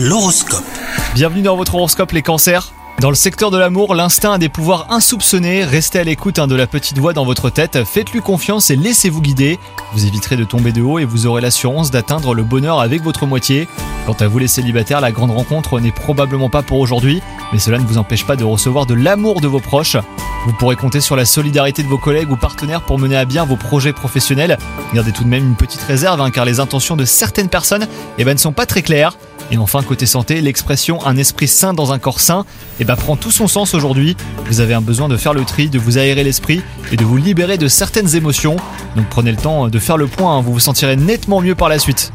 L'horoscope. Bienvenue dans votre horoscope les cancers. Dans le secteur de l'amour, l'instinct a des pouvoirs insoupçonnés. Restez à l'écoute hein, de la petite voix dans votre tête. Faites-lui confiance et laissez-vous guider. Vous éviterez de tomber de haut et vous aurez l'assurance d'atteindre le bonheur avec votre moitié. Quant à vous les célibataires, la grande rencontre n'est probablement pas pour aujourd'hui, mais cela ne vous empêche pas de recevoir de l'amour de vos proches. Vous pourrez compter sur la solidarité de vos collègues ou partenaires pour mener à bien vos projets professionnels. Gardez tout de même une petite réserve hein, car les intentions de certaines personnes eh ben, ne sont pas très claires. Et enfin, côté santé, l'expression un esprit sain dans un corps sain eh ben, prend tout son sens aujourd'hui. Vous avez un besoin de faire le tri, de vous aérer l'esprit et de vous libérer de certaines émotions. Donc prenez le temps de faire le point, hein, vous vous sentirez nettement mieux par la suite.